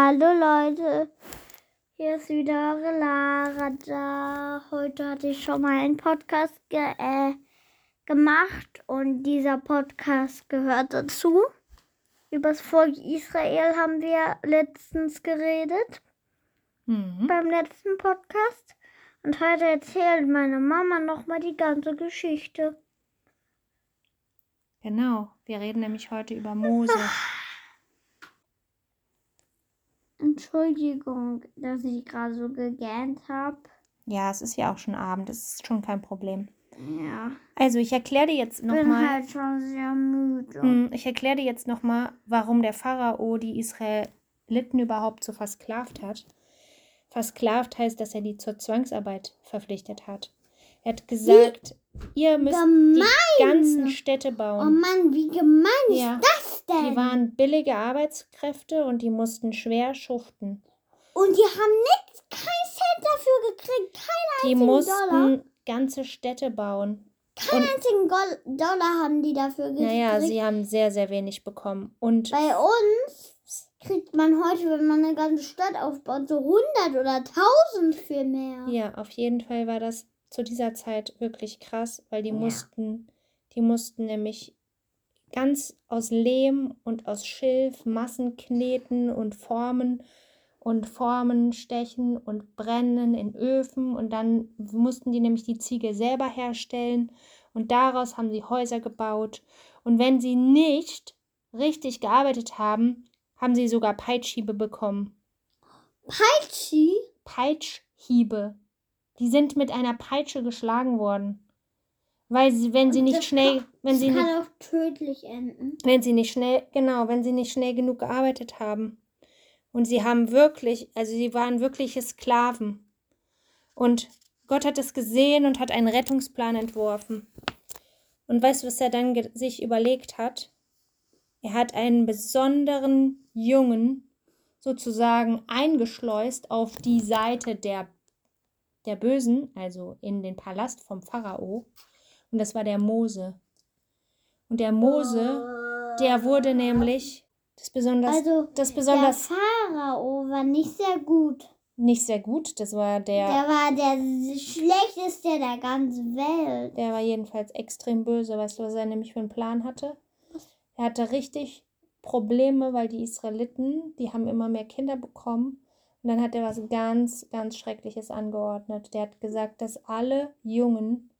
Hallo Leute, hier ist wieder eure Lara da. Heute hatte ich schon mal einen Podcast ge äh, gemacht und dieser Podcast gehört dazu. Über das Volk Israel haben wir letztens geredet, Mhm. beim letzten Podcast. Und heute erzählt meine Mama nochmal die ganze Geschichte. Genau, wir reden nämlich heute über Mose. Entschuldigung, dass ich gerade so gegähnt habe. Ja, es ist ja auch schon Abend, das ist schon kein Problem. Ja, Also, ich erkläre dir jetzt ich bin nochmal, halt schon sehr müde. hm, ich erkläre dir jetzt nochmal, warum der Pharao die Israeliten überhaupt so versklavt hat. Versklavt heißt, dass er die zur Zwangsarbeit verpflichtet hat. Er hat gesagt, ihr müsst die ganzen Städte Oh bauen. Mann, wie gemein Ja, ist das denn? die waren billige Arbeitskräfte und die mussten schwer schuften. Und die haben nichts, kein Cent dafür gekriegt. Keinen Die einzigen mussten Dollar. ganze Städte bauen. Keinen und- einzigen Gol Dollar haben die dafür gekriegt. Naja, sie haben sehr, sehr wenig bekommen. Und Bei uns kriegt man heute, wenn man eine ganze Stadt aufbaut, so 100 oder 1000 für mehr. ja, auf jeden Fall war das zu dieser Zeit wirklich krass, weil die Ja. mussten, die mussten nämlich ganz aus Lehm und aus Schilf Massen kneten und formen und Formen stechen und brennen in Öfen und dann mussten die nämlich die Ziegel selber herstellen und daraus haben sie Häuser gebaut und wenn sie nicht richtig gearbeitet haben, haben sie sogar Peitschhiebe bekommen. Peitschi? Peitschhiebe. Die sind mit einer Peitsche geschlagen worden. Weil sie, wenn sie Und nicht das schnell, kann- wenn sie nicht, kann auch tödlich enden. wenn sie nicht schnell, genau, wenn sie nicht schnell genug gearbeitet haben. Und sie haben wirklich, also sie waren wirkliche Sklaven. Und Gott hat es gesehen und hat einen Rettungsplan entworfen. Und weißt du, was er dann sich überlegt hat? Er hat einen besonderen Jungen sozusagen eingeschleust auf die Seite der, der Bösen, also in den Palast vom Pharao. Und das war der Mose. Und der Mose, der wurde nämlich das besonders, Also, das der besonders Pharao war nicht sehr gut. nicht sehr gut. Das war der, Der war der schlechteste der ganzen Welt. der war jedenfalls extrem böse. Weißt du, was er nämlich für einen Plan hatte? Er hatte richtig Probleme, weil die Israeliten, die haben immer mehr Kinder bekommen. Und dann hat er was ganz, ganz Schreckliches angeordnet. Der hat gesagt, dass alle Jungen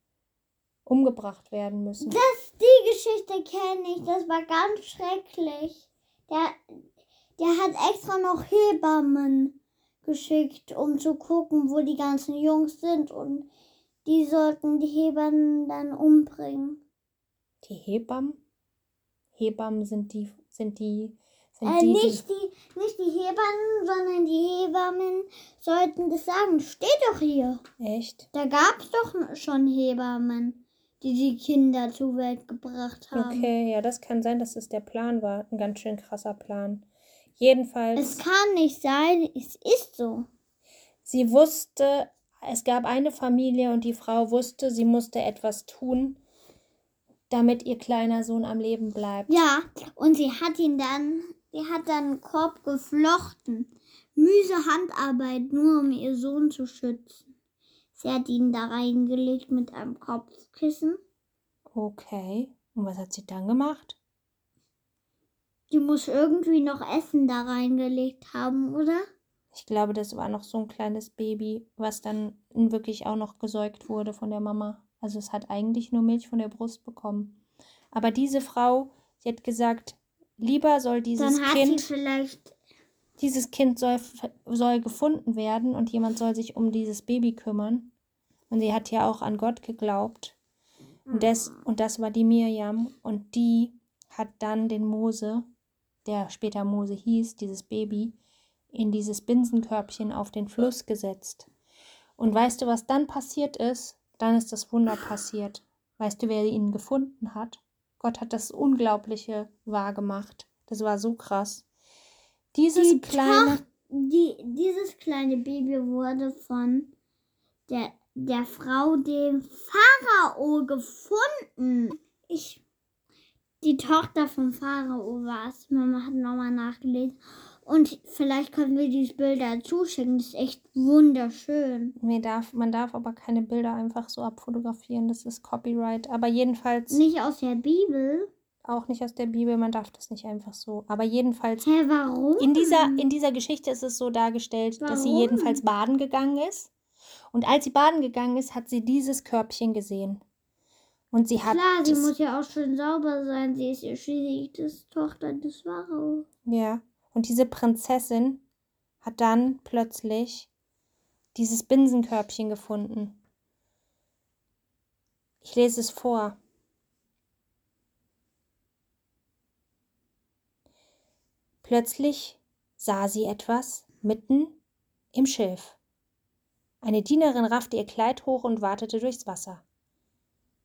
umgebracht werden müssen. Das, die Geschichte kenne ich. Das war ganz schrecklich. Der, der hat extra noch Hebammen geschickt, um zu gucken, wo die ganzen Jungs sind. Und die sollten die Hebammen dann umbringen. Die Hebammen? Hebammen sind die, sind die, sind Äh, die, nicht, die, nicht die Hebammen, sondern die Hebammen sollten das sagen. Steht doch hier. echt? Da gab es doch schon Hebammen, die die Kinder zur Welt gebracht haben. Okay, ja, das kann sein, dass es der Plan war. Ein ganz schön krasser Plan. Jedenfalls. Es kann nicht sein, es ist so. Sie wusste, es gab eine Familie und die Frau wusste, sie musste etwas tun, damit ihr kleiner Sohn am Leben bleibt. Ja, und sie hat ihn dann, sie hat dann einen Korb geflochten. Müse Handarbeit, nur um ihr Sohn zu schützen. Sie hat ihn da reingelegt mit einem Kopfkissen. Okay. Und was hat sie dann gemacht? Die muss irgendwie noch Essen da reingelegt haben, oder? Ich glaube, das war noch so ein kleines Baby, was dann wirklich auch noch gesäugt wurde von der Mama. Also es hat eigentlich nur Milch von der Brust bekommen. Aber diese Frau, sie hat gesagt, lieber soll dieses Dann hat Kind sie vielleicht. Dieses Kind soll, soll gefunden werden und jemand soll sich um dieses Baby kümmern. Und sie hat ja auch an Gott geglaubt. Und das, und das war die Mirjam. Und die hat dann den Mose, der später Mose hieß, dieses Baby, in dieses Binsenkörbchen auf den Fluss gesetzt. Und weißt du, was dann passiert ist? Dann ist das Wunder passiert. Weißt du, wer ihn gefunden hat? Gott hat das Unglaubliche wahrgemacht. Das war so krass. Dieses Die kleine. Toch- die, dieses kleine Baby wurde von der, der Frau, dem Pharao, gefunden. Ich, die Tochter vom Pharao war es. Mama hat nochmal nachgelesen. Und vielleicht können wir diese Bilder zuschicken. Das ist echt wunderschön. Nee, darf, man darf aber keine Bilder einfach so abfotografieren. Das ist Copyright. Aber jedenfalls Nicht aus der Bibel. Auch nicht aus der Bibel. Man darf das nicht einfach so. Aber jedenfalls Hä, warum? in dieser, in dieser Geschichte ist es so dargestellt, dass sie Warum? jedenfalls baden gegangen ist. Und als sie baden gegangen ist, hat sie dieses Körbchen gesehen. Und sie hat. Klar, sie muss ja auch schön sauber sein. Sie ist ja schließlich das Tochter des Pharao. Ja. Und diese Prinzessin hat dann plötzlich dieses Binsenkörbchen gefunden. Ich lese es vor. Plötzlich sah sie etwas mitten im Schilf. Eine Dienerin raffte ihr Kleid hoch und watete durchs Wasser.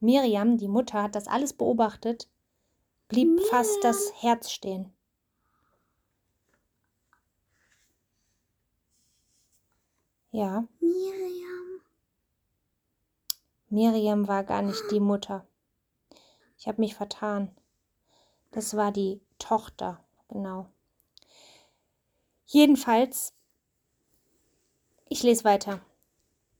Miriam, die Mutter, hat das alles beobachtet, blieb fast das Herz stehen. Ja, Miriam. Miriam war gar nicht die Mutter. Ich habe mich vertan. Das war die Tochter, genau. Jedenfalls, ich lese weiter.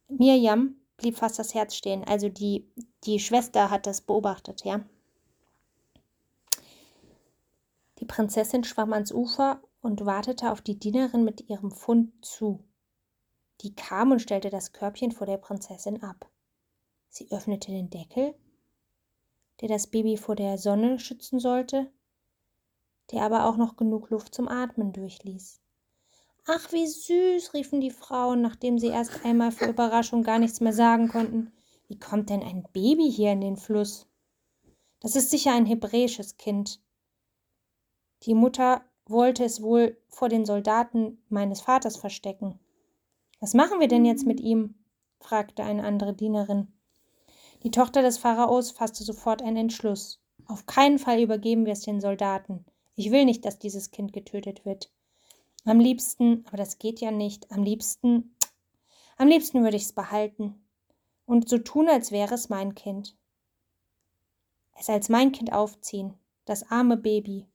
Miriam blieb fast das Herz stehen. Also die, die Schwester hat das beobachtet, ja. Die Prinzessin schwamm ans Ufer und wartete auf die Dienerin mit ihrem Fund zu. Die kam und stellte das Körbchen vor der Prinzessin ab. Sie öffnete den Deckel, der das Baby vor der Sonne schützen sollte, der aber auch noch genug Luft zum Atmen durchließ. Ach, wie süß, riefen die Frauen, nachdem sie erst einmal vor Überraschung gar nichts mehr sagen konnten. Wie kommt denn ein Baby hier in den Fluss? Das ist sicher ein hebräisches Kind. Die Mutter wollte es wohl vor den Soldaten meines Vaters verstecken. Was machen wir denn jetzt mit ihm? fragte eine andere Dienerin. Die Tochter des Pharaos fasste sofort einen Entschluss. Auf keinen Fall übergeben wir es den Soldaten. Ich will nicht, dass dieses Kind getötet wird. Am liebsten, aber das geht ja nicht, am liebsten, am liebsten würde ich es behalten und so tun, als wäre es mein Kind. Es als mein Kind aufziehen, das arme Baby.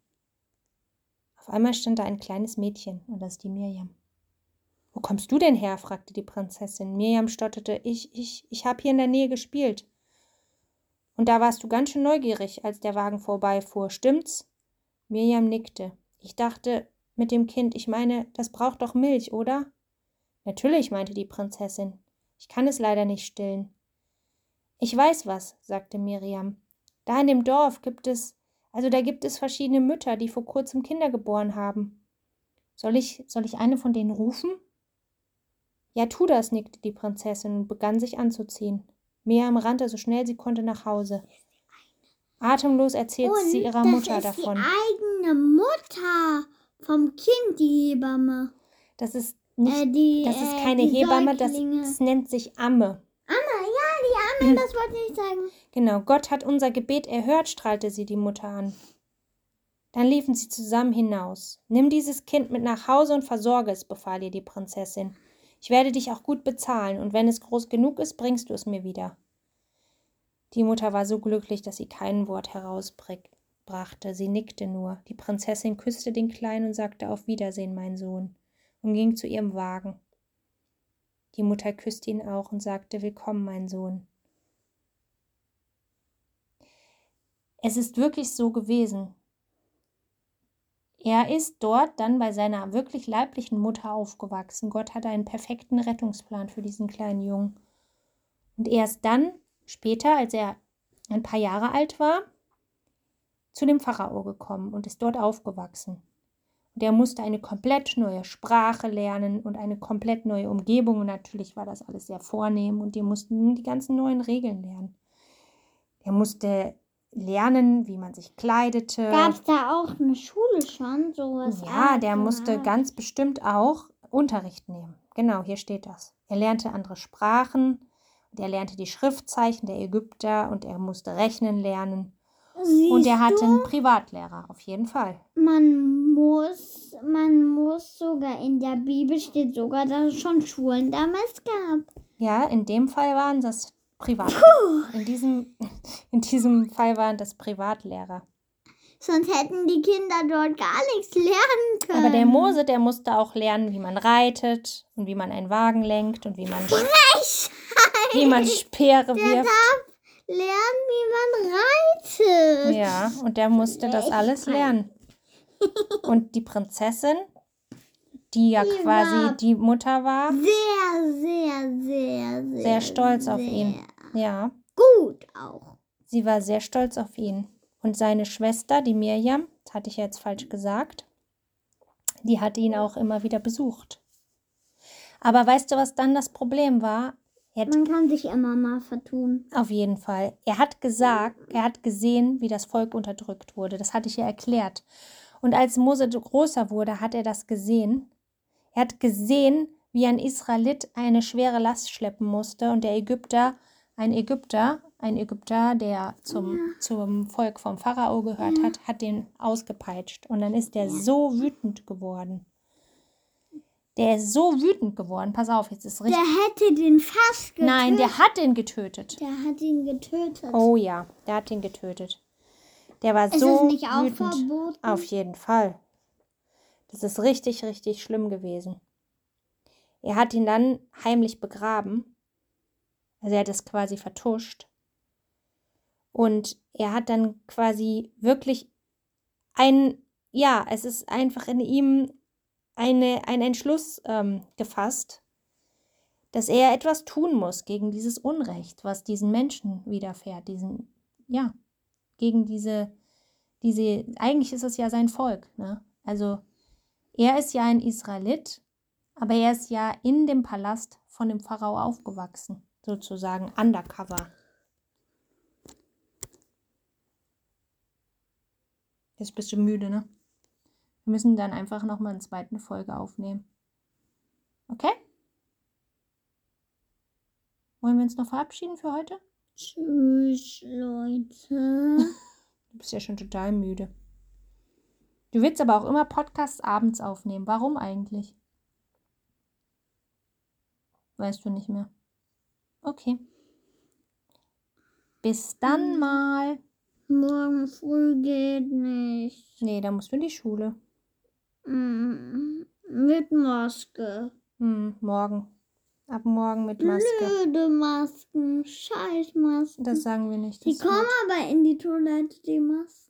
Auf einmal stand da ein kleines Mädchen, und das ist die Miriam. Wo kommst du denn her? fragte die Prinzessin. Miriam stotterte, ich, ich, ich habe hier in der Nähe gespielt. Und da warst du ganz schön neugierig, als der Wagen vorbeifuhr, stimmt's? Miriam nickte. Ich dachte, mit dem Kind, ich meine, das braucht doch Milch, oder? Natürlich, meinte die Prinzessin. Ich kann es leider nicht stillen. Ich weiß was, sagte Miriam. Da in dem Dorf gibt es, also da gibt es verschiedene Mütter, die vor kurzem Kinder geboren haben. Soll ich, soll ich eine von denen rufen? Ja, tu das, nickte die Prinzessin und begann sich anzuziehen. Miriam rannte so schnell sie konnte nach Hause. Atemlos erzählte sie ihrer das Mutter ist davon. die eigene Mutter vom Kind, die Hebamme. Das ist nicht, äh, die, das ist äh, keine die Hebamme, das, das nennt sich Amme. Anna, ja, die Amme, das wollte ich sagen. Genau, Gott hat unser Gebet erhört, strahlte sie die Mutter an. Dann liefen sie zusammen hinaus. Nimm dieses Kind mit nach Hause und versorge es, befahl ihr die Prinzessin. Ich werde dich auch gut bezahlen, und wenn es groß genug ist, bringst du es mir wieder. Die Mutter war so glücklich, dass sie kein Wort herausbrachte. Sie nickte nur. Die Prinzessin küsste den Kleinen und sagte auf Wiedersehen, mein Sohn, und ging zu ihrem Wagen. Die Mutter küsste ihn auch und sagte Willkommen, mein Sohn. Es ist wirklich so gewesen. Er ist dort dann bei seiner wirklich leiblichen Mutter aufgewachsen. Gott hatte einen perfekten Rettungsplan für diesen kleinen Jungen. Und erst dann, später, als er ein paar Jahre alt war, zu dem Pharao gekommen und ist dort aufgewachsen. Und er musste eine komplett neue Sprache lernen und eine komplett neue Umgebung. Und natürlich war das alles sehr vornehm und die mussten die ganzen neuen Regeln lernen. Er musste lernen, wie man sich kleidete. Gab es da auch eine Schule schon? Sowas Ja, der musste Art? ganz bestimmt auch Unterricht nehmen. Genau, hier steht das. Er lernte andere Sprachen, und er lernte die Schriftzeichen der Ägypter und er musste rechnen lernen. Siehst und er hatte einen Privatlehrer, auf jeden Fall. Man muss, man muss sogar in der Bibel steht sogar, dass es schon Schulen damals gab. Ja, in dem Fall waren das Privat. In diesem, in diesem Fall waren das Privatlehrer. sonst hätten die Kinder dort gar nichts lernen können. Aber der Mose, der musste auch lernen, wie man reitet und wie man einen Wagen lenkt und wie man, Frechheit. wie man Speere Der wirft. darf lernen, wie man reitet. Ja, und der musste das alles lernen. Und die Prinzessin, die ja Die quasi die Mutter war, Sehr, sehr, sehr, sehr. sehr stolz auf sehr ihn. Ja, Gut auch. sie war sehr stolz auf ihn. Und seine Schwester, die Mirjam, das hatte ich jetzt falsch gesagt, die hat ihn auch immer wieder besucht. Aber weißt du, was dann das Problem war? Hat Man kann sich immer mal vertun. Auf jeden Fall. Er hat gesagt, er hat gesehen, wie das Volk unterdrückt wurde. Das hatte ich ja erklärt. Und als Mose größer wurde, hat er das gesehen. Er hat gesehen, wie ein Israelit eine schwere Last schleppen musste und der Ägypter, ein Ägypter, ein Ägypter, der zum, zum Volk vom Pharao gehört hat, hat den ausgepeitscht. Und dann ist er so wütend geworden. Der ist so wütend geworden. Pass auf, jetzt ist richtig. Der hätte den fast getötet. Nein, der hat den getötet. Der hat ihn getötet. Oh ja, der hat ihn getötet. Der war Ist so es nicht auch wütend. verboten? Auf jeden Fall. Das ist richtig, richtig schlimm gewesen. Er hat ihn dann heimlich begraben. Also er hat es quasi vertuscht. Und er hat dann quasi wirklich ein, ja, es ist einfach in ihm eine, ein Entschluss ähm, gefasst, dass er etwas tun muss gegen dieses Unrecht, was diesen Menschen widerfährt, diesen, ja, gegen diese, diese, eigentlich ist es ja sein Volk, ne? Also er ist ja ein Israelit, aber er ist ja in dem Palast von dem Pharao aufgewachsen, sozusagen undercover. Jetzt bist du müde, ne? Wir müssen dann einfach nochmal eine zweite Folge aufnehmen. Okay? Wollen wir uns noch verabschieden für heute? Tschüss, Leute. Du bist ja schon total müde. Du willst aber auch immer Podcasts abends aufnehmen. Warum eigentlich? Weißt du nicht mehr. Okay. Bis dann mal. Morgen früh geht nicht. Nee, da musst du in die Schule. Mm, Mit Maske. Hm, morgen. Ab morgen mit Maske. Blöde Masken. Scheiß Masken. Das sagen wir nicht. die kommen aber in die Toilette, die Masken.